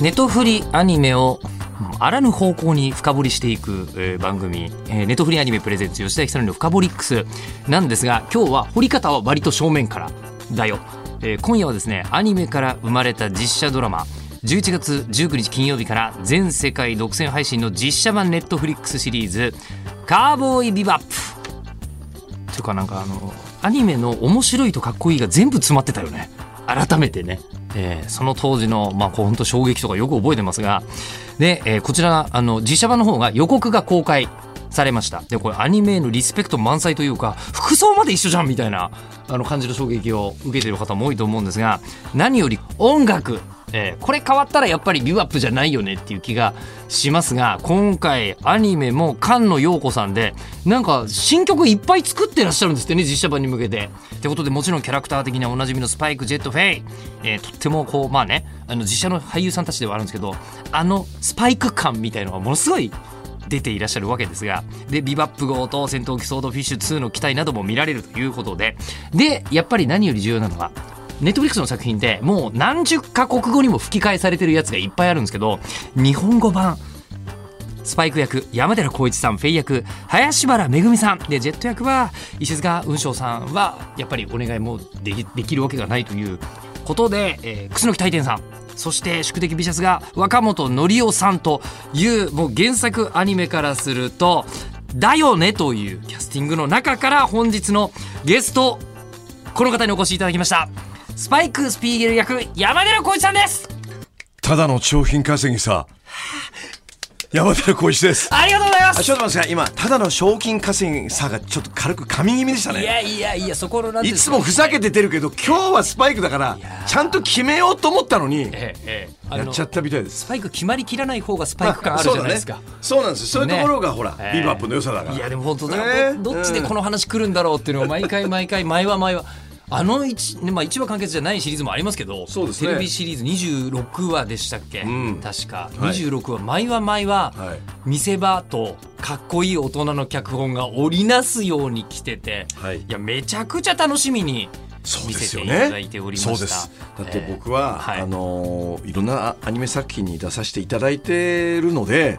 ネトフリアニメをあらぬ方向に深掘りしていく、番組、えーネトフリアニメプレゼンツ吉田久典の深掘りックスなんですが今日は掘り方は割と正面からだよ、え今夜はですねアニメから生まれた実写ドラマ。11月19日金曜日から全世界独占配信の実写版ネットフリックスシリーズ「カーボーイビバップ」というかなんかあのアニメの面白いとかっこいいが全部詰まってたよね。改めてね、えーその当時のまあこう本当衝撃とかよく覚えてますがで、えーこちらあの自社版の方が予告が公開されました。でこれアニメへのリスペクト満載というか服装まで一緒じゃんみたいなあの感じの衝撃を受けてる方も多いと思うんですが何より音楽えーこれ変わったらやっぱりビバップじゃないよねっていう気がしますが今回アニメも菅野陽子さんでなんか新曲いっぱい作ってらっしゃるんですってね実写版に向けて。ってことでもちろんキャラクター的にはおなじみのスパイク・ジェット・フェイ、えーとってもこうまあねあの実写の俳優さんたちではあるんですけどあのスパイク感みたいのがものすごい出ていらっしゃるわけですがでビバップ号と戦闘機ソードフィッシュ2の機体なども見られるということででやっぱり何より重要なのはネットフリックスの作品ってもう何十カ国語にも吹き替えされてるやつがいっぱいあるんですけど日本語版。スパイク役山寺宏一さんフェイ役林原めぐみさん。でジェット役は石塚雲翔さんはやっぱりお願いもできできるわけがないということで、えー、楠木大天さん。そして宿敵美シャスが若本紀夫さんというもう原作アニメからするとだよねというキャスティングの中から本日のゲストこの方にお越しいただきました。スパイク・スピーゲル役山寺宏一さんですただの商品稼ぎさ。山寺浩一です。ありがとうございまあ、すちょっと待ってください。今、ただの賞金稼ぎさがちょっと軽く噛み気味でしたね。いやいやいやそこのなんいつもふざけて出るけど、今日はスパイクだから、ちゃんと決めようと思ったのに、ええやっちゃったみたいです。スパイク決まりきらない方がスパイク感あるじゃないですか。そうなんです。そういうところが、ほら、ええビバップの良さだから。いやでも本当だ、ねどどっちでこの話来るんだろうっていうのを毎回毎回前は前はあの一ねまあ一話完結じゃないシリーズもありますけど、そうですね。テレビシリーズ26話でしたっけ？ん。確か。はい。26話毎話毎話、はい。見せ場とかっこいい大人の脚本が織りなすように来てて、はい。やめちゃくちゃ楽しみにそう見ですよねせていただいておりました。そうですだって僕は、えーはい。あのーいろんなアニメ作品に出させていただいてるので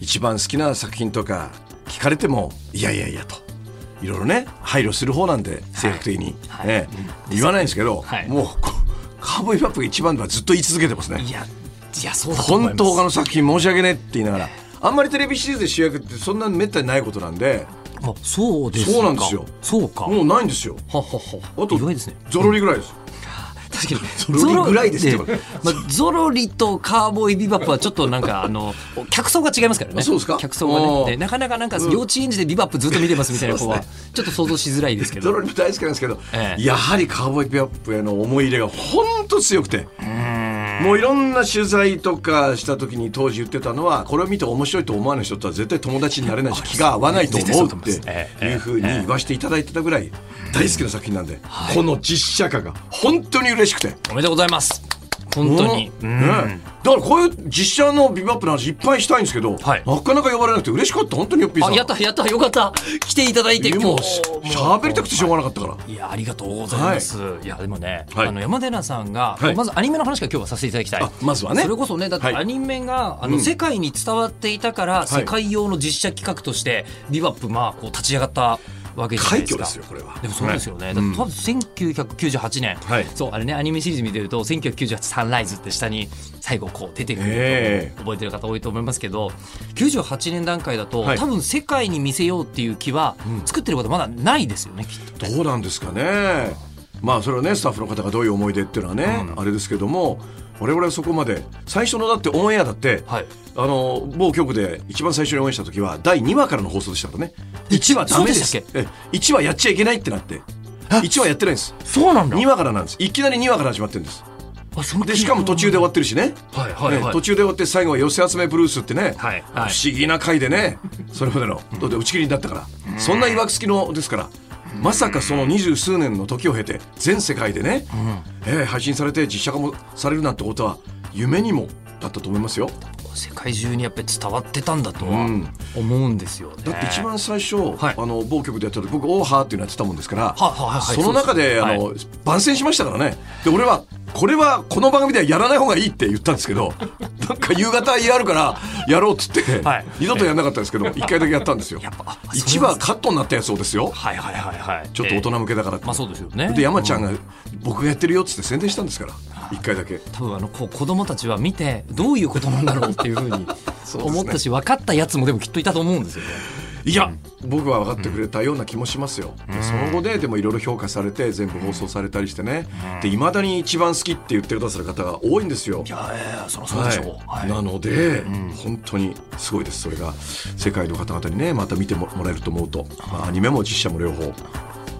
一番好きな作品とか聞かれてもいやいやいやといろいろね配慮する方なんで性格的に、はい。ね。言わないんですけど、はい。もうこカーボーイバップが一番とはずっと言い続けてますね。いやいやそうだと本当他の作品申し訳ねえって言いながらあんまりテレビシリーズで主役ってそんなめったにないことなんであそうですか。そうなんですよ。そうか。もうないんですよ。ははは。あと意外ですね。ゾロリぐらいです、確かにゾロリぐらいですってゾロまあ、ゾロリとカーボーイビバップはちょっとなんかあの客層が違いますからね。あそうですか？客層がね。でなかなかなんか幼稚園児でビバップずっと見てますみたいな子は、ちょっと想像しづらいですけど。ゾロリも大好きなんですけど、ええ。やはりカーボーイビバップへの思い入れが本当強くてもういろんな取材とかした時に当時言ってたのはこれを見て面白いと思わない人とは絶対友達になれないし気が合わないと思うってい。うふうに言わせていただいてたぐらい大好きな作品なんで、この実写化が本当に嬉しくて。おめでとうございます本当に、ね。だからこういう実写のビバップの話いっぱいしたいんですけど、はい。なかなか呼ばれなくて嬉しかった。本当によっぴーさん。あやったやったよかった。来ていただいてでも今日。喋りたくてしょうがなかったから。いやありがとうございます、い、やでもね、はい。あの山寺さんが、はい。まずアニメの話から今日はさせていただきたい。あまずはね。それこそねだってはい。アニメが、あのうん。世界に伝わっていたから、世界用の実写企画としてビバップまあこう立ち上がったわけじゃないですか。ですよこれは。でもそうですよね、はい。だ多分1998年、はい。そうあれねアニメシリーズ見てると1998サンライズって下に最後こう出てくるええ。と覚えてる方多いと思いますけど98年段階だと、はい。多分世界に見せようっていう気は、作ってることまだないですよねきっと。どうなんですかね。まあそれはねスタッフの方がどういう思い出っていうのはね、あれですけども我々はそこまで最初のだってオンエアだって、はいあの某局で一番最初に応援した時は第2話からの放送でしたからね。1話ダメです。でえ1話やっちゃいけないってなって。1話やってないんです。そうなんだ。2話からなんです。いきなり2話から始まってるんです。あそのでしかも途中で終わってるしね。はいはいはい。ね途中で終わって最後は寄せ集めブルースってね、はいはい。不思議な回でねそれまでの。だって打ち切りだったから、そんないわくつきのですから、まさかその二十数年の時を経て全世界でね、えー配信されて実写化もされるなんてことは夢にもだったと思いますよ世界中にやっぱり伝わってたんだとはうん。思うんですよね。だって一番最初、はい。あの某局でやった時僕「オーハー」っていうのやってたもんですから、はあはあはいその中で、そうあの番宣しましたからね。で俺はこれはこの番組ではやらない方がいいって言ったんですけど なんか夕方やるからやろうっつって、はい。二度とやらなかったんですけど一回だけやったんですよ。やっぱあそう一話カットになったやつそうですよ。はいはいはいはい。ちょっと大人向けだからって、まあそうですよね。で山ちゃんが僕がやってるよっつって宣伝したんですから一回だけ。多分あのこう子供たちは見てどういうことなんだろうっていうふうに 思ったし分かったやつもでもきっといたと思うんですよね。いや、僕は分かってくれたような気もしますよ、でその後ででもいろいろ評価されて全部放送されたりしてね、でいまだに一番好きって言ってくださる方が多いんですよ。いやいやそりゃそうでしょう。はい。はい。なので、本当にすごいです。それが世界の方々にねまた見てももらえると思うと、まあ、アニメも実写も両方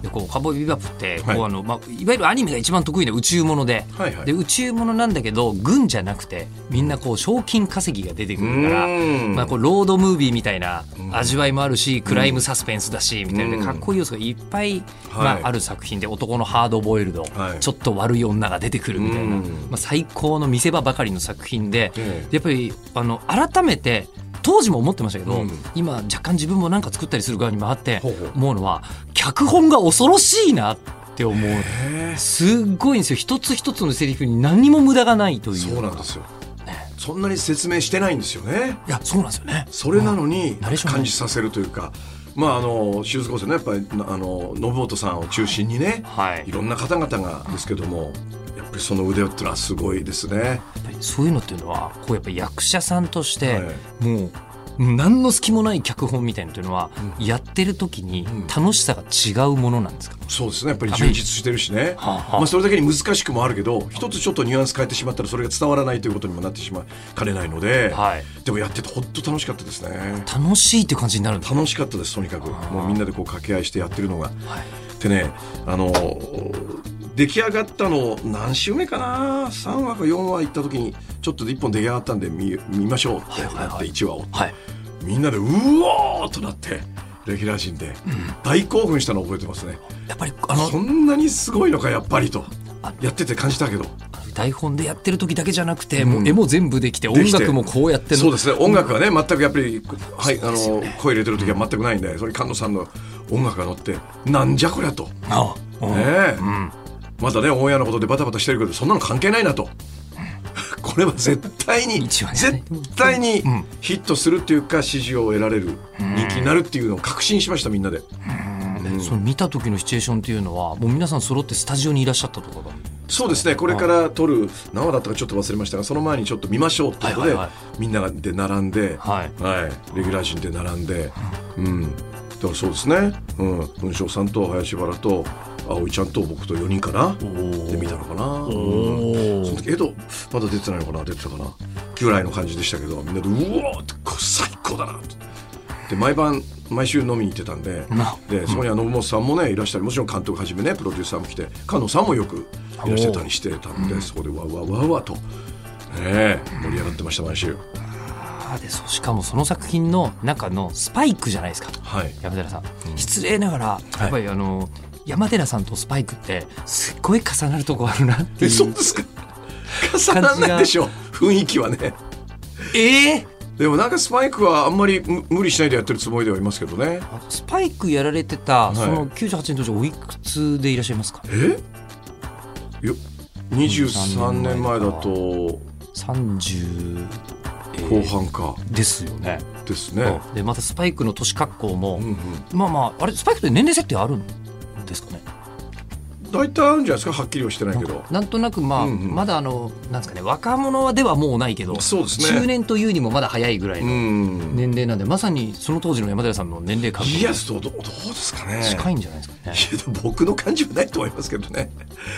でこうカウボビバップってこう、はいあのまあ、いわゆるアニメが一番得意な宇宙もので,、で宇宙ものなんだけど軍じゃなくてみんなこう賞金稼ぎが出てくるから、うん。まあ、こうロードムービーみたいな味わいもあるし、クライムサスペンスだしみたいな。うん。かっこいい要素がいっぱい、まはい。あ、ある作品で男のハードボイルド、はい。ちょっと悪い女が出てくるみたいな、うん。まあ、最高の見せ場ばかりの作品で、ええ。やっぱりあの改めて当時も思ってましたけど、うん。今若干自分も何か作ったりする側に回って思うのは脚本が恐ろしいなって思う。すっごいんですよ。一つ一つのセリフに何にも無駄がないという。そうなんですよ。そんなに説明してないんですよね。いやそうなんですよね。それなのに感じさせるというかまああの手術構成ねやっぱりあの信本さんを中心にねはい。いろんな方々がですけどもぱりその腕っていうのはすごいですね。そういうのっていうのはこうやっぱり役者さんとして、はい。もう何の隙もない脚本みたいなのというのは、うんやってる時にん。楽しさが違うものなんですか、そうですね。やっぱり充実してるしね、はあはあ。まあ、それだけに難しくもあるけど一つちょっとニュアンス変えてしまったらそれが伝わらないということにもなってしまいかねないので、はい、でもやってて本当楽しかったですね。楽しいっていう感じになるんです楽しかったですとにかく。もうみんなでこう掛け合いしてやってるのが。はい。でねあの出来上がったの何週目かな？3話か4話行った時にちょっと1本出来上がったんで見見ましょうってなって1話を。はい。みんなでうおーっとなってレギュラー陣で大興奮したのを覚えてますね。やっぱりあのこんなにすごいのかやっぱりと。あやってて感じたけど。台本でやってる時だけじゃなくて、うん。もう絵も全部できて音楽もこうやってそうですね。音楽はね全くやっぱり、はい、あの声入れてる時は全くないんでそれに菅野さんの音楽が乗ってなんじゃこりゃと。ねあ。うんえ。うんまたねオンエアのことでバタバタしてるけどそんなの関係ないなと。これは絶対に絶対にうんヒットするっていうか支持を得られる人気になるっていうのを確信しましたみんなで。その見た時のシチュエーションっていうのはもう皆さん揃ってスタジオにいらっしゃったとかがそうですね。これから撮る何話だったかちょっと忘れましたがその前にちょっと見ましょうってことで、みんなで並んで、はい。はい、レギュラー陣で並んで、うん、だからそうですね、うん、文章さんと林原と葵ちゃんと僕と4人かな。で見たのかな、うん、おその時江戸まだ出てないのかな出てたかな。ぐらいの感じでしたけどみんなでうおーってこれ最高だな。で毎晩毎週飲みに行ってたんでなでそこには信本さんもねいらしたりもちろん監督はじめねプロデューサーも来て菅野さんもよくいらしてたりしてたんでそこでわわわわと、ねえ、盛り上がってました毎週あでそうしかもその作品の中のスパイクじゃないですか。はい。山寺さん、失礼ながらやっぱりあの、山寺さんとスパイクってすっごい重なるとこあるなってえいうそうですか。重ならないでしょ。雰囲気はね。ええでもなんかスパイクはあんまり無無理しないでやってるつもりではいますけどね。あスパイクやられてた、い。その98年当時おいくつでいらっしゃいますか？え？よ23年前だと。30、えー後半か。ですよね、ですね、でまたスパイクの年格好も、うんうん、まあまああれスパイクって年齢設定あるんですかね？大体あるんじゃないですか？はっきりはしてないけど。なんとなくまあ、うんうん。まだあのなんですかね若者ではもうないけどそうですね。中年というにもまだ早いぐらいうのん年齢なんで、まさにその当時の山寺さんの年齢感いやどうどうですかね。近いんじゃないですかね。僕の感じはないと思いますけどね。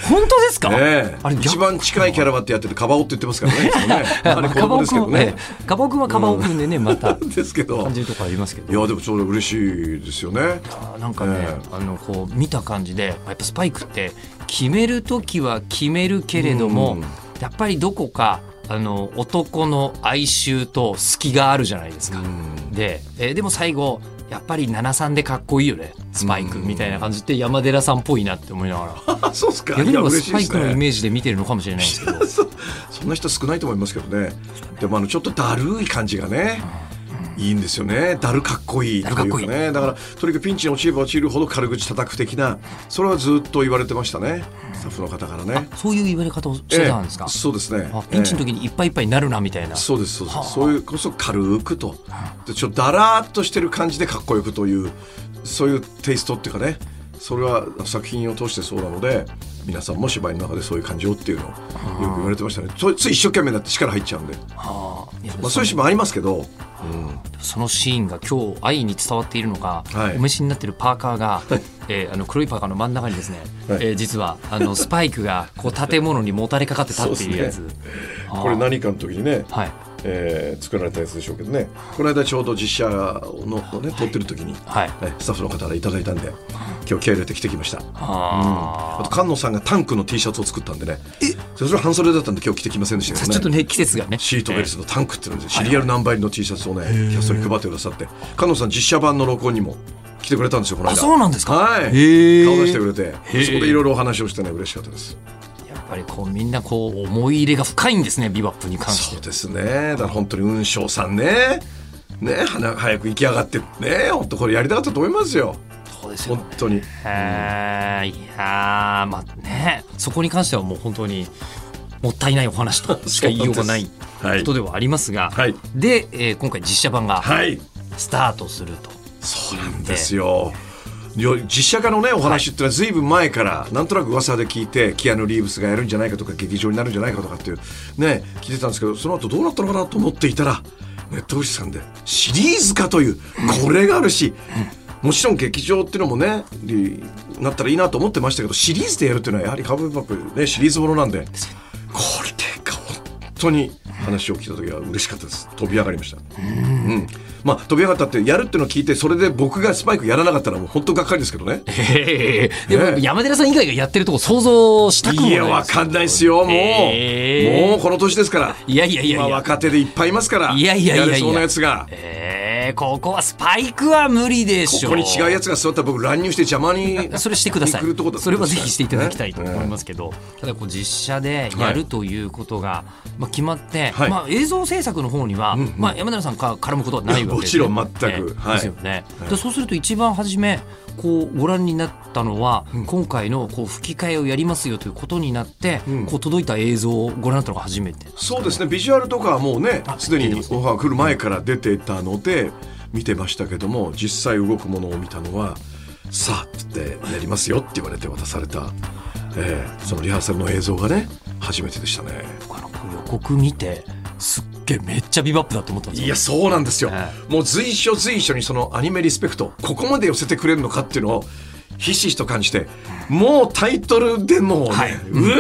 本当ですか、ねえあれ逆一番近いキャラバってやっててカバオって言ってますからね。ねあれ子カバオ供ですけど君は、ね。カバオ君はカバオ君でね、また ですけど。感じるとこありますけど。いやでもちょうど嬉しいですよね。なんかね、えあのこう見た感じでやっぱスパイクって決める時は決めるけれども、うんやっぱりどこかあの男の哀愁と隙があるじゃないですか。で、えーでも最後やっぱり73でかっこいいよね。スパイクみたいな感じで山寺さんっぽいなって思いながら。あ そうっすか。逆に言えばいや嬉しいですね。スパイクのイメージで見てるのかもしれないんですけど。そそんな人少ないと思いますけどね。でもあのちょっとだるい感じがねいいんですよね。だるかっこいい。というかね。だからとにかくピンチに陥れば陥るほど軽口叩く的な。それはずっと言われてましたね。スタッフの方からね。そういう言われ方をしてたんですか？ええ、そうですね。あピンチの時にいっぱいいっぱいになるなみたいな、そうですそうです、はあ。そういうこそ軽くと。でちょっとだらーっとしてる感じでかっこよくというそういうテイストっていうかね。それは作品を通してそうなので皆さんも芝居の中でそういう感じをっていうのをよく言われてましたね。つい一生懸命になって力入っちゃうんで、まあ、そういうシーンもありますけど、そのシーンが今日愛に伝わっているのが、はい。お召しになってるパーカーが、えーあの黒いパーカーの真ん中にですね、はい。えー実はあの スパイクがこう建物にもたれかかって立っているやつ、そうであーこれ何かの時にね、はいえー作られたやつでしょうけどね。この間ちょうど実写のをね撮ってる時に、はい。ねスタッフの方からいただいたんで今日気合い入れて着てきました。ああと菅野さんがタンクの T シャツを作ったんでね。それは半袖だったんで今日着てきませんでしたけどね。ーちょっとね季節がね。シートベルトのタンクっていうのでシリアルナンバー入りの T シャツをねキャストに配ってくださって。菅野さん実写版の録音にも来てくれたんですよこの間。あそうなんですか？はい。顔出してくれて。そこでいろいろお話をしてね嬉しかったですぱりこうみんなこう思い入れが深いんですねビバップに関して。そうですね。だから本当に雲翔さんね。ねは早く行き上がってね本当これやりたかったと思いますよ。そうですよ本当に。へーいやーまあねそこに関してはもう本当にもったいないお話としか言いようがないはい。ことではありますが、はい。で、えー今回実写版がはい。スタートすると、そうなんですよ。よ実写化のねお話ってのはずいぶん前からなんとなく噂で聞いてキアヌ・リーブスがやるんじゃないかとか劇場になるんじゃないかとかっていうね聞いてたんですけどその後どうなったのかなと思っていたらネットフリさんでシリーズ化というこれがあるし、もちろん劇場っていうのもねなったらいいなと思ってましたけどシリーズでやるっていうのはやはりカブバップねシリーズものなんでこれが本当に話を聞いた時は嬉しかったです。飛び上がりました。うん。まあ飛び上がったってやるっていうのを聞いてそれで僕がスパイクやらなかったらもう本当がっかりですけどね。へーでもね山寺さん以外がやってるとこ想像したくもない。いやわかんないですよもう、えーもうこの年ですから。いやいやいやいや。今若手でいっぱいいますから。いやいやいやいや。れそうなやつが。えー、ここはスパイクは無理でしょここに違うやつが座ったら僕乱入して邪魔に それしてください。来るとこだったそれはぜひしていただきたいと思いますけど、ただこう実写でやるということが、まあ、決まって、はい。まあ、映像制作の方には、んうん。まあ、山寺さんから絡むことはないわけで。すいやもちろん全く。えーはい。ですよね、でそうすると一番初めこうご覧になったのは、今回のこう吹き替えをやりますよということになって、ん。こう届いた映像をご覧になったのが初めて。そうですね。ビジュアルとかはもうねあすでにオファー来る前から出てたので見てましたけども実際動くものを見たのは「さあ」ってやりますよって言われて渡された、ええそのリハーサルの映像がね初めてでしたね。予告見てすっげえめっちゃビバップだと思ったんですよ。いやそうなんですよ、はもう随所随所にそのアニメリスペクトここまで寄せてくれるのかっていうのをひしひしと感じてもうタイトルでもうね、はい。うわ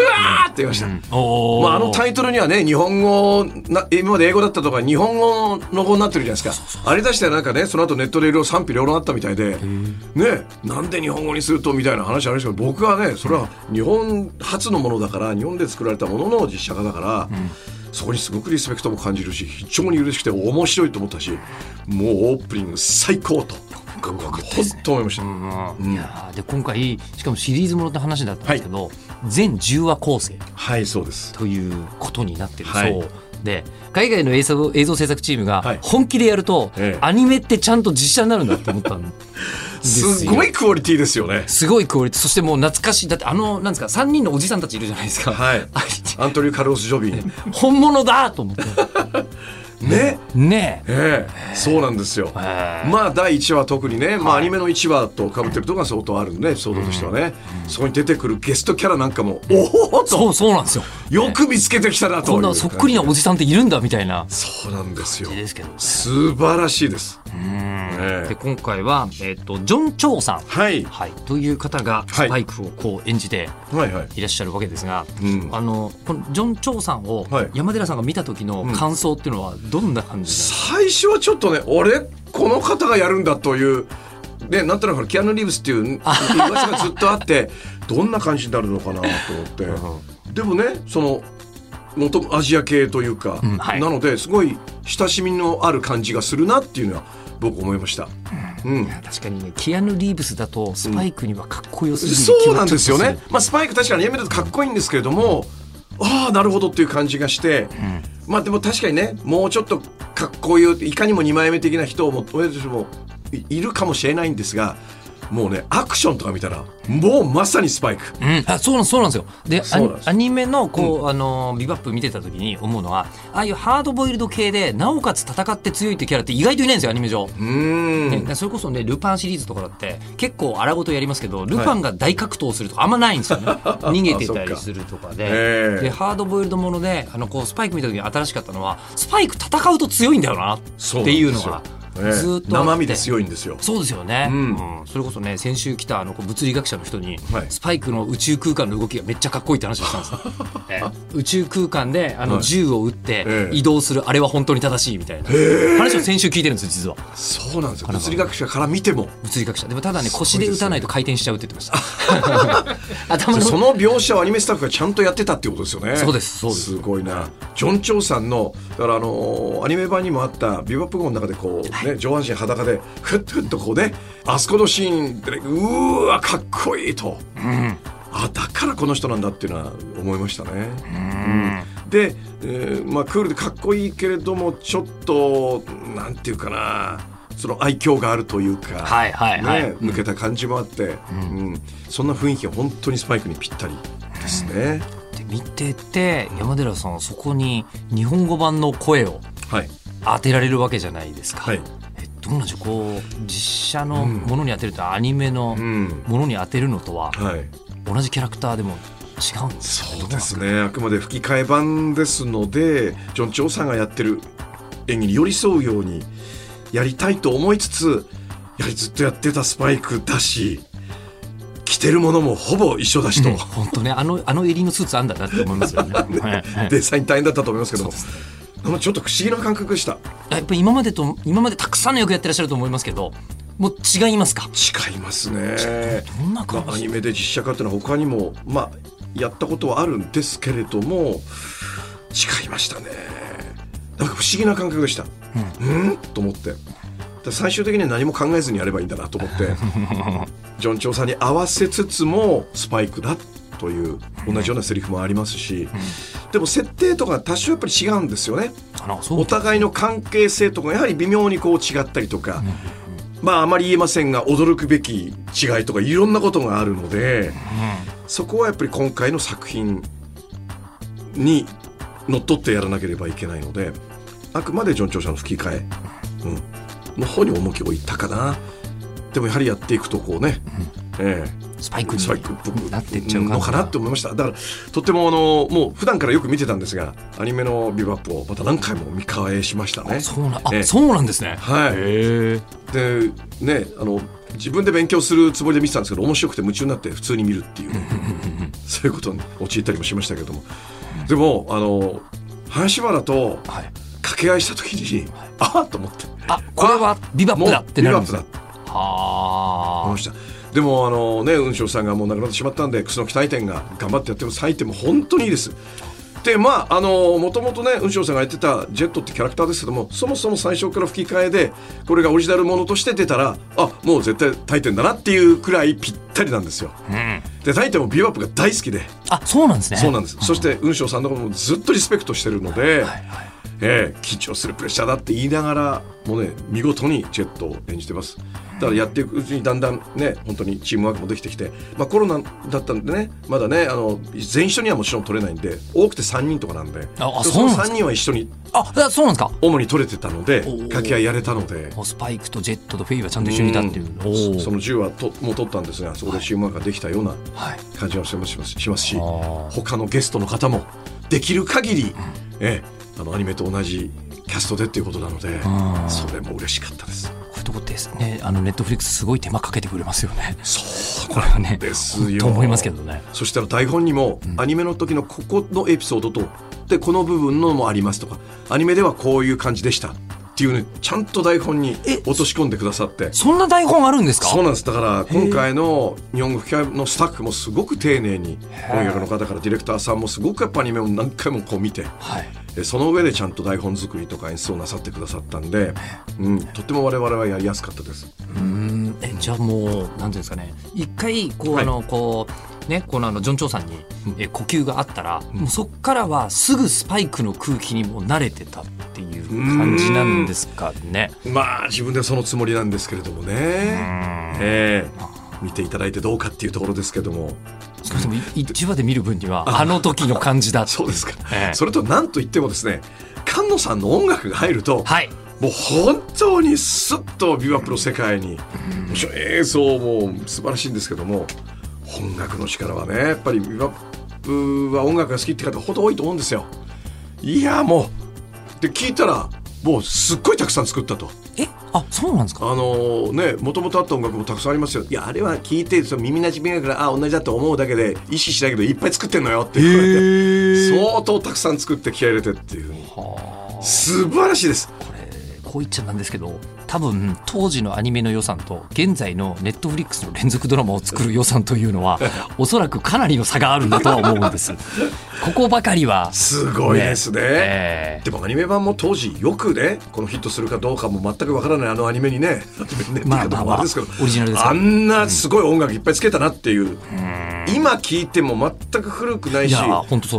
ーって言いました、おー。まあ、あのタイトルにはね日本語な今まで英語だったとか日本語の語になってるじゃないですか。あれ出してなんかねその後ネットでいろいろ賛否両論あったみたいでねなんで日本語にするとみたいな話ありましたけど僕はねそれは日本初のものだから日本で作られたものの実写化だから、そこにすごくリスペクトも感じるし非常に嬉しくて面白いと思ったしもうオープニング最高と本当思いました。うん。いやーで今回しかもシリーズものって話だったんですけど、全10話構成。はいそうです。ということになってる。そう、はいで海外の映像映像制作チームがはい。本気でやると、ええ。アニメってちゃんと実写になるんだって思ったんですよ。すごいクオリティですよね。すごいクオリティ。そしてもう懐かしい。だってあのなんですか3人のおじさんたちいるじゃないですか、はい。アントニオ・カルロス・ジョビン。本物だと思って ね。ね。ええ、そうなんですよ。えまあ第1話は特にね、まあアニメの1話と被ってるところが相当あるん。で、想像としてはね、そこに出てくるゲストキャラなんかも、おおと。そうそうなんですよ。よく見つけてきたなというこんなそっくりなおじさんっているんだみたいな。そうなんですよ。すけどね。素晴らしいです。えで今回は、えっとジョン・チョウさん、はい。はい、という方がスパイクをこう演じてはいはい。いらっしゃるわけですが、うん。あのこのジョン・チョウさんをはい。山寺さんが見た時の感想っていうのはどんな感じ最初はちょっとね、俺、この方がやるんだという、ね、なんとなくキアヌ・リーブスっていう噂がずっとあって、どんな感じになるのかなと思って。でもね、その、元アジア系というか、うん。はい。なのですごい親しみのある感じがするなっていうのは僕思いました。うん。確かにねキアヌ・リーブスだとスパイクにはかっこよすぎる気そうはなんですよね。まあ、スパイク確かにやめるとかっこいいんですけれども、ああなるほどっていう感じがして、まあでも確かにねもうちょっとかっこいいいかにも二枚目的な人を求める人もいいるかもしれないんですがもうねアクションとか見たらもうまさにスパイク。うん、あそうなんそうなんですよ。でアニメのこう、あのビバップ見てた時に思うのはああいうハードボイルド系でなおかつ戦って強いってキャラって意外といないんですよアニメ上、うーんそれこそねルパンシリーズとかだって結構荒ごとやりますけどルパンが大格闘するとかあんまないんですよね、逃げてたりするとかで。ええ。でハードボイルドものであのこうスパイク見た時に新しかったのはスパイク戦うと強いんだよなっていうのがええずーっと。生身で強いんですよ。そうですよね、うん。うん。それこそね先週来たあの物理学者の人に、はい。スパイクの宇宙空間の動きがめっちゃかっこいいって話をしたんです 宇宙空間であのはい。銃を撃ってええ。移動するあれは本当に正しいみたいな。話を先週聞いてるんですよ実は。そうなんですよ。物理学者から見ても。物理学者。でもただね腰ですねで撃たないと回転しちゃうって言ってました。頭の。その描写をアニメスタッフがちゃんとやってたってことですよね。そうですそうです。すごいな。ジョン・チョウさんのだからあのーアニメ版にもあったビバップ号の中でこうね、上半身裸でふっふっとこうねあそこのシーンで、ね、うーわかっこいいと。あだからこの人なんだっていうのは思いましたね。うん。で、えーまあクールでかっこいいけれどもちょっとなんていうかなその愛嬌があるというか、はいはいはい。ね、抜けた感じもあって、うん。そんな雰囲気が本当にスパイクにぴったりですね。で見てて山寺さんはそこに日本語版の声をはい、当てられるわけじゃないですか、はい。えどうなんでしょう。こう実写のものに当てるとアニメのうん。ものに当てるのとははい、同じキャラクターでも違うんですかねそうですね。あくまで吹き替え版ですのでジョン・チョウさんがやってる演技に寄り添うようにやりたいと思いつつやはりずっとやってたスパイクだし着てるものもほぼ一緒だしと、本当ね。あのあの襟のスーツあんだなって思いますよ ね。はい。はい。デザイン大変だったと思いますけども。あのちょっと不思議な感覚でした。やっぱり今までと今までたくさんの役やってらっしゃると思いますけどもう違いますか？違いますね。どんな感じ？まあアニメで実写化っていうのは他にもまあやったことはあるんですけれども違いましたね。なんか不思議な感覚でした。うん、と思って。で最終的には何も考えずにやればいいんだなと思って ジョン・チョウさんに合わせつつもスパイクだという同じようなセリフもありますし、でも設定とか多少やっぱり違うんですよね。お互いの関係性とかやはり微妙にこう違ったりとか、まああまり言えませんが驚くべき違いとかいろんなことがあるので、そこはやっぱり今回の作品にのっとってやらなければいけないのであくまでジョン・チョウさんの吹き替え、うん、の方に重きを置いたかな。でもやはりやっていくとこうね、ええスパイクにスパイクっぽくなってっちゃうのかなって思いました。だからとってもあのもう普段からよく見てたんですがアニメのビバップをまた何回も見返しましたね。そうなあ、ええ。そうなんですね。はい。でねあの自分で勉強するつもりで見てたんですけど面白くて夢中になって普通に見るっていう。そういうことに陥ったりもしましたけども。でもあの林原とはい。掛け合いした時にあっと思って。あこれはビバップだってなるんですもうビバップだはあ。思いま。したでもあのね雲翔さんがもう亡くなってしまったんで楠木大天が頑張ってやってます採点も本当にいいですでまああのもともとね雲翔さんがやってたジェットってキャラクターですけどもそもそも最初から吹き替えでこれがオリジナルものとして出たらあもう絶対大天だなっていうくらいぴったりなんですようん。で大天もビバップが大好きであそうなんですね。そうなんですそして雲翔さんのこともずっとリスペクトしてるので、はいはい。ええ緊張するプレッシャーだって言いながらもうね見事にジェットを演じてます。だからやっていくうちにだんだんね本当にチームワークもできてきて、まあ、コロナだったんでねまだねあの全員一緒にはもちろん取れないんで多くて3人とかなんでああそのそうなんですか？3人は一緒にあだそうなんですか？主に取れてたので掛け合いやれたので。スパイクとジェットとフェイはちゃんと一緒にいたっていう。その銃はともう取ったんですがそこでチームワークができたようなはい。感じはしますしますしますしあー。他のゲストの方もできる限り、ええあのアニメと同じキャストでっていうことなのでんそれも嬉しかったです。こういうとこってねあのネットフリックスすごい手間かけてくれますよね。そうこれはねですよ。本当思いますけどね。そしたら台本にも、アニメの時のここのエピソードとでこの部分のもありますとかアニメではこういう感じでしたっていうねちゃんと台本に落とし込んでくださって。そんな台本あるんですか？そうなんです。だから今回の日本語吹き替えのスタッフもすごく丁寧に翻訳の方からディレクターさんもすごくやっぱアニメを何回もこう見てはい。でその上でちゃんと台本作りとか演出をなさってくださったんで、うん、とっても我々はやりやすかったです。うん。えじゃあもうなんていうんですかね。一回こう、はい。あのこうねこのあのジョン・チョウさんに、え呼吸があったら、もうそっからはすぐスパイクの空気にも慣れてたっていう感じなんですかね。まあ自分ではそのつもりなんですけれどもね、ええ。見ていただいてどうかっていうところですけどもそれでもい一話で見る分にはあの時の感じだそうですか、ええ。それと何と言ってもですね菅野さんの音楽が入ると、はい。もう本当にスッとビバップの世界に、もちろん映像も素晴らしいんですけども音楽の力はねやっぱりビバップは音楽が好きって方ほど多いと思うんですよ。いやもう。で聞いたらもうすっごいたくさん作ったと。え？あそうなんですか？あのねもともとあった音楽もたくさんありますよ。いやあれは聞いてその耳なじみながらあ同じだと思うだけで意識しないけどいっぱい作ってんのよって言われて相当たくさん作って気合い入れてっていうふうに。はあ。素晴らしいですこう言っちゃなんですけど多分当時のアニメの予算と現在のネットフリックスの連続ドラマを作る予算というのは おそらくかなりの差があるんだとは思うんです。ここばかりは、すごいですね。ええ。でもアニメ版も当時よくねこのヒットするかどうかも全くわからないあのアニメにね。まあまあまああれですけどオリジナルですあんなすごい音楽いっぱいつけたなっていう、今聞いても全く古くないしいね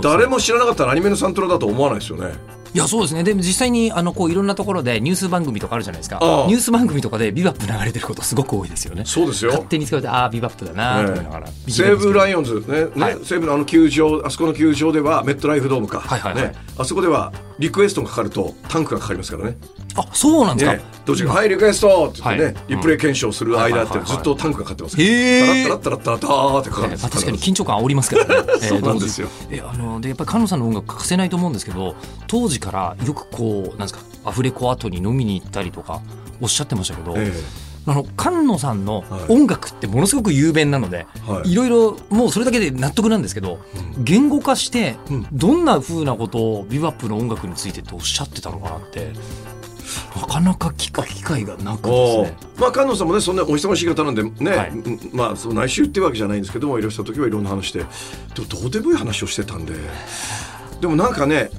誰も知らなかったらアニメのサントラだと思わないですよねいやそうですね。でも実際にあのこういろんなところでニュース番組とかあるじゃないですか。ニュース番組とかでビバップ流れてることすごく多いですよね。そうですよ。勝手に使われてああビバップだなと思いながら、西武ライイオンズねね、はい。西武のあの球場あそこの球場ではメットライフドームか、はいはいはい。ね、あそこではリクエストがかかるとタンクがかかりますからね。あそうなんですか、ね、どっちが「はいリクエスト!」って言ってね、はい。リプレイ検証する間ってはいはいはい。はい。ずっとタンクがかかってますへータラッタラッタラッタラッってかかるんです。まあ、確かに緊張感煽りますからね。え ーそうなんですよ。えあのでやっぱり菅野さんの音楽欠かせないと思うんですけど当時からよくこうなんですかアフレコ後に飲みに行ったりとかおっしゃってましたけど、えあの菅野さんのはい。音楽ってものすごく雄弁なので、はい。い、ろいろもうそれだけで納得なんですけど、言語化してうん。どんな風なことをビバップの音楽についてっておっしゃってたのかなってなかなか聞く機会がなくえですね。まあ菅野さんもねそんなお忙しい方なんでね、はい。うんまあその内緒っていうわけじゃないんですけどもいらした時はいろんな話ででもどうでもいい話をしてたんで。でもなんかね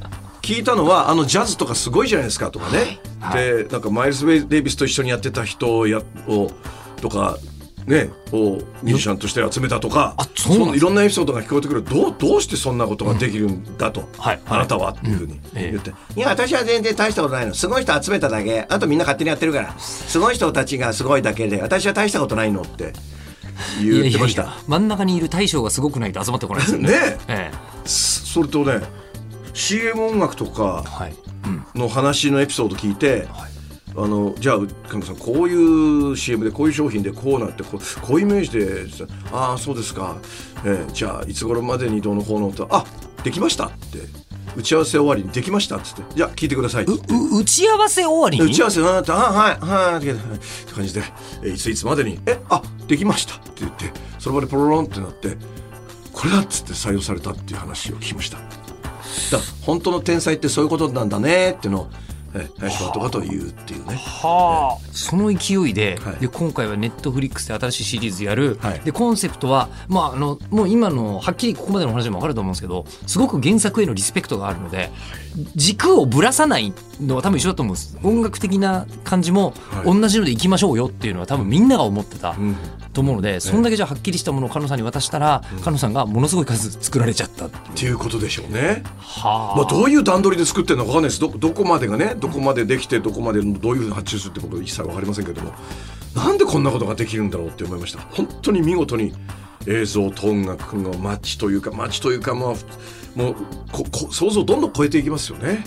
聞いたのはあのジャズとかすごいじゃないですかとかね、はい。でなんかマイルス・デイビスと一緒にやってた人やをとかねをミュージシャンとして集めたとかいろんなエピソードが聞こえてくる。どうどうしてそんなことができるんだと、はいあなたはっていうふうにええ。言って、いや私は全然大したことないの。すごい人集めただけ。あとみんな勝手にやってるから。すごい人たちがすごいだけで私は大したことないのって言ってました。真ん中にいる大将がすごごくないと集まってこないですよね。ねえ。えそれとね CM 音楽とかの話のエピソード聞いて、はい。あのじゃあ神野さんこういう CM でこういう商品でこうなってこうこういうイメージでああそうですか、えーじゃあいつ頃までにどうのこうのとあできましたって。打ち合わせ終わりにできましたっつって。じゃあ聞いてください打ち合わせ終わりに？打ち合わせなってあはいはいって感じでえいついつまでに？えあできましたって言ってその場でポロロンってなってこれだっつって採用されたっていう話を聞きましただ本当の天才ってそういうことなんだねっていうのをえ林監督と言うっていうね。はあ、その勢いで,、はい。で今回はネットフリックスで新しいシリーズやる、はい。でコンセプトは、まあ、あのもう今のはっきりここまでの話でも分かると思うんですけどすごく原作へのリスペクトがあるので軸をぶらさないのは多分一緒だと思うんです。音楽的な感じもはい。同じのでいきましょうよっていうのは多分みんなが思ってたうん。と思うので、そんだけじゃはっきりしたものを菅野さんに渡したら、菅野さんがものすごい数作られちゃったっていう。っていうことでしょうね。はあ。まあ、どういう段取りで作ってるのかわかんないです。どどこまでがねどこまでできてどこまでどういうふうに発注するってことは一切わかりませんけどもなんでこんなことができるんだろうって思いました。本当に見事に映像と音楽のマッチというかマッチというかまあもうここ想像をどんどん超えていきますよね。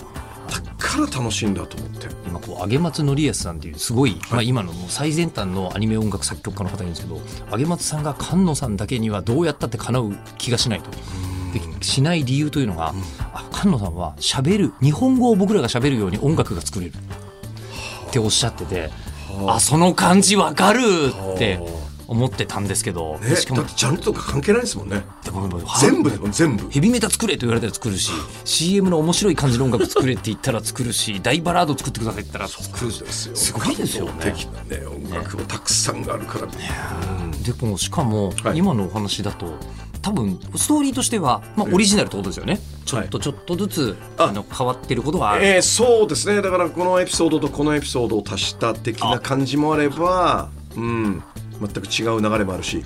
だから楽しいんだと思って。今こう上松則康さんっていうすごい、まあ、今の最先端のアニメ音楽作曲家の方がいるんですけど上松さんが菅野さんだけにはどうやったって叶う気がしないと。でしない理由というのが、あ菅野さんは喋る日本語を僕らが喋るように音楽が作れる。っておっしゃってて、あ。その感じわかるって思ってたんですけど、ね、しかもジャンルとか関係ないですもんね。全部全部。ヘビメタ作れと言われたら作るし CM の面白い感じの音楽作れって言ったら作るし大バラード作ってくださいって言ったら作るすよ。すごいですよね。的なね音楽もたくさんあるからね。でもしかもはい。今のお話だと多分ストーリーとしては、まあ、オリジナルってことですよね、ちょっとちょっとずつ、あ。あの変わってることがある、えーそうですね。だからこのエピソードとこのエピソードを足した的な感じもあればうん。全く違う流れもあるし、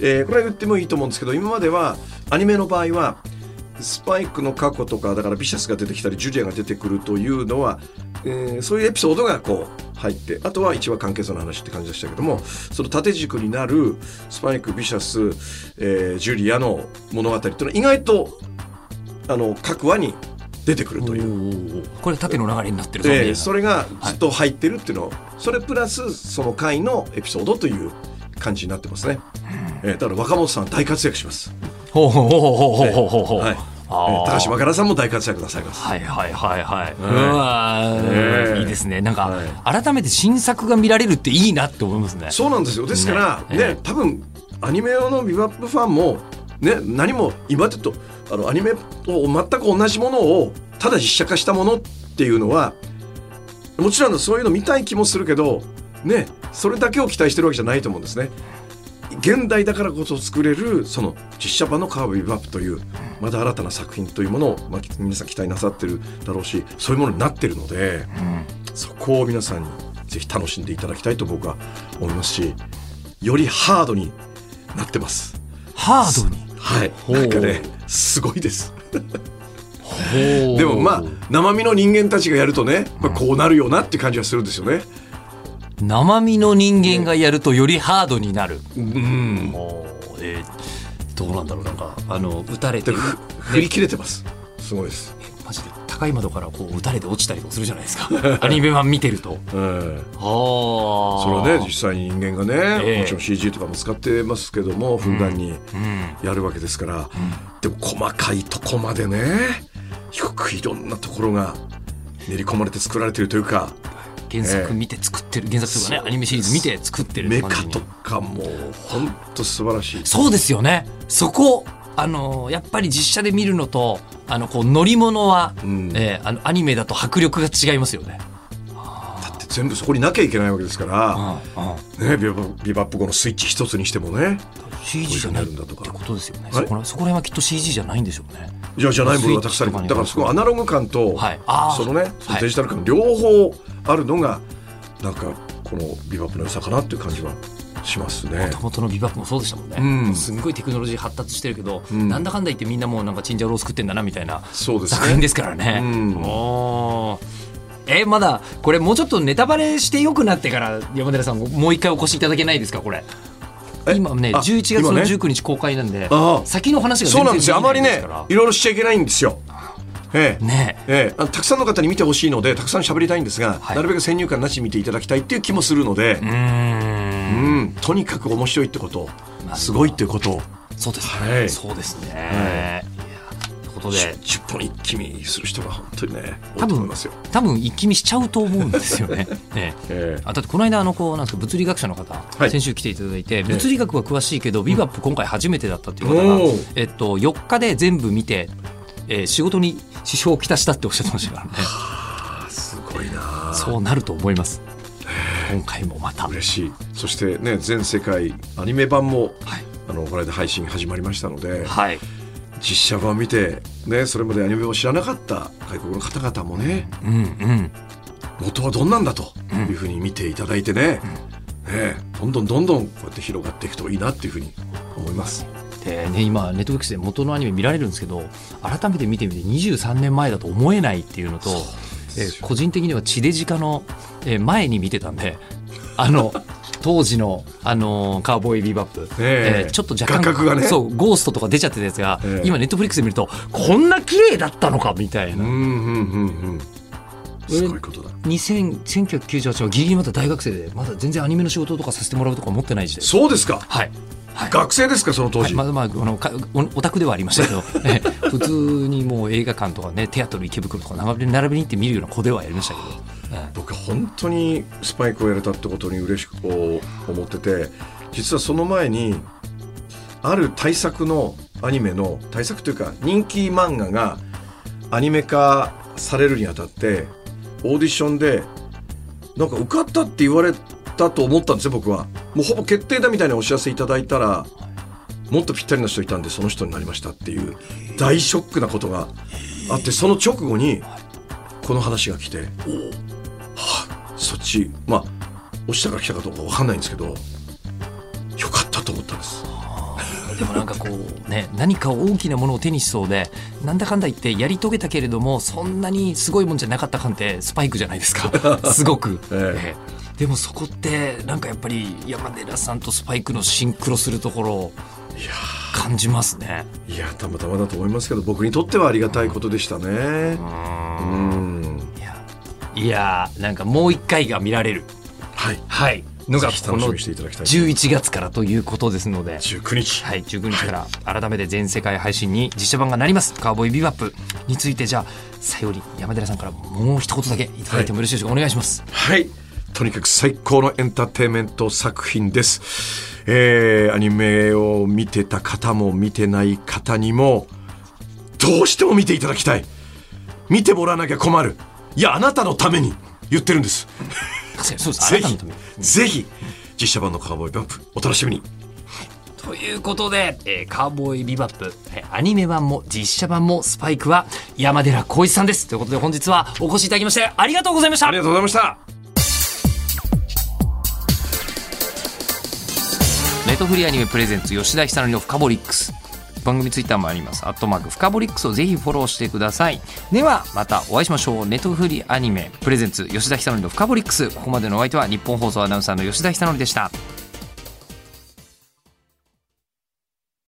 えーこれは言ってもいいと思うんですけど今まではアニメの場合はスパイクの過去とかだからビシャスが出てきたりジュリアが出てくるというのは、えーそういうエピソードがこう入ってあとは一話関係者の話って感じでしたけどもその縦軸になるスパイクビシャス、えージュリアの物語っていうのは意外とあの各話に出てくるという。これ縦の流れになってるえーそれがずっと入ってるっていうの、それプラスその回のエピソードという感じになってますね、えーだから若本さん大活躍します、はい、高橋若菜さんも大活躍なさいます。はいはいはいはい。うわ、いいですね。なんか、改めて新作が見られるっていいなって思いますね。そうなんですよ。ですからね、ね多分アニメ用のビバップファンもね何も今ちょっとあのアニメと全く同じものをただ実写化したものっていうのはもちろんそういうの見たい気もするけどねそれだけを期待してるわけじゃないと思うんですね。現代だからこそ作れるその実写版のカーブビバップというまだ新たな作品というものを、まあ、皆さん期待なさってるだろうしそういうものになってるのでそこを皆さんにぜひ楽しんでいただきたいと僕は思いますしよりハードになってます。ハードに？はい、なんかねすごいです。ででもまあ生身の人間たちがやるとね、まあ、こうなるよなって感じはするんですよね。生身の人間がやるとよりハードになる。うん。もうえーどうなんだろうなんかあの撃たれて振り切れてます。すごいです。マジで高い窓からこう撃たれて落ちたりとかするじゃないですか。アニメ版見てると。うん。ああ。それはね実際に人間がね、ええもちろん CG とかも使ってますけどもふんだんにうん。やるわけですから、でも細かいとこまでねよくいろんなところが練り込まれて作られてるというか原作見て作ってる、原作とかねアニメシリーズ見て作ってるメカとかも本当素晴らしい。そうですよねそこあのやっぱり実写で見るのとあのこう乗り物は、うんえーあのアニメだと迫力が違いますよね。全部そこになきゃいけないわけですから、ね、ビバビバップ後のスイッチ一つにしてもね。CG じゃないってことですよね。そこらそこら辺はきっと CG じゃないんでしょうね。じゃあじゃないものがたくさんだからそこアナログ感と、はい。そのねそのはいデジタル感両方あるのがなんかこのビバップの良さかなっていう感じはしますね。元々のビバップもそうでしたもんね、うん。すんごいテクノロジー発達してるけど、ん。なんだかんだ言ってみんなもうなんかチンジャオロース食ってんだなみたいなそうですね。作品ですからね。うん。おーえまだこれもうちょっとネタバレしてよくなってから山寺さんもう一回お越しいただけないですかこれ？え今ねあ11月の今ね？19日公開なんで、ああ。先の話がそうなんですよ。あまりねいろいろしちゃいけないんですよ。ええ。ね。ええ、たくさんの方に見てほしいのでたくさん喋りたいんですが、はい。なるべく先入観なしに見ていただきたいっていう気もするのでう、ーん。うん。とにかく面白いってことすごいってこと。をそうですね、はい。そうですね、はいことで。10本一気見する人が本当にね多分と思いますよ。多分一気見しちゃうと思うんですよね。ねえ。えあだってこの間あのこうなんですか物理学者の方、はい。先週来ていただいて物理学は詳しいけど、ビバップ今回初めてだったっていう方がおー、えっと、4日で全部見て、えー仕事に支障をきたしたっておっしゃってましたからね。あすごいなそうなると思います。今回もまた。嬉しい。そしてね全世界アニメ版もはい。あのこの間配信始まりましたのではい実写版見てねそれまでアニメを知らなかった外国の方々もねうんうん。元はどんなんだというふうに見ていただいてね,、ねどんどんどんどんこうやって広がっていくといいなっていうふうに思います。でね、今ネットフリックスで元のアニメ見られるんですけど改めて見てみて23年前だと思えないっていうのとえー個人的には地デジ化の、えー前に見てたんであの当時の、あのーカーボーイビバップ、え。えーちょっと若干画角がね。そうゴーストとか出ちゃってたやつが、ええ。今ネットフリックスで見るとこんな綺麗だったのかみたいな、うんうんうんうん。すごいことだ。2000 1998はギリギリまだ大学生でまだ全然アニメの仕事とかさせてもらうとか思ってない時代。そうですか。はい、はい。学生ですかその当はい、時。まあまああのかおオタクではありましたけど、ええ。普通にもう映画館とかねテアトル池袋とか並び並びに行って見るような子ではやりましたけど、え僕は本当にスパイクをやれたってことに嬉しく思ってて実はその前にある大作のアニメの大作というか人気漫画がアニメ化されるにあたってオーディションでなんか受かったって言われたと思ったんですよ僕は。もうほぼ決定だみたいなお知らせいただいたらもっとぴったりな人いたんでその人になりましたっていう大ショックなことがあってその直後にこの話が来て、そっちまあ落ちたから来たかどうか分かんないんですけどよかったと思ったんです。でもなんかこうね何か大きなものを手にしそうでなんだかんだ言ってやり遂げたけれどもそんなにすごいもんじゃなかった感ってスパイクじゃないですか。すごく、ええ。えでもそこってなんかやっぱり山寺さんとスパイクのシンクロするところをいや感じますね。いやたまたまだと思いますけど僕にとってはありがたいことでしたね。うんいやなんかもう一回が見られる。はい。はい。のがこのぜひ楽しみにしていただきたい11月からということですので。19日。はい、19日から改めて全世界配信に実写版がなります「カーボーイビバップ」についてじゃあ最後に山寺さんからもう一言だけいただいてもよろしいでしょうか、お願いします。はい。とにかく最高のエンターテインメント作品です。えー、アニメを見てた方も見てない方にも、どうしても見ていただきたい。見てもらわなきゃ困る。いや、あなたのために言ってるんです。そうですあぜひなたのために、ぜひ、実写版のカーボーイバップ、お楽しみに。ということで、えーカーボーイビバップ、えーアニメ版も実写版もスパイクは山寺浩一さんです。ということで本日はお越しいただきましてありがとうございましたあり。がとうございました。ネットフリーアニメプレゼンツ吉田久典のフカボリックス番組ツイッターもあります。アットマークフカボリックスをぜひフォローしてください。ではまたお会いしましょう。ネットフリーアニメプレゼンツ吉田久典のフカボリックス。ここまでのお相手は日本放送アナウンサーの吉田久典でした。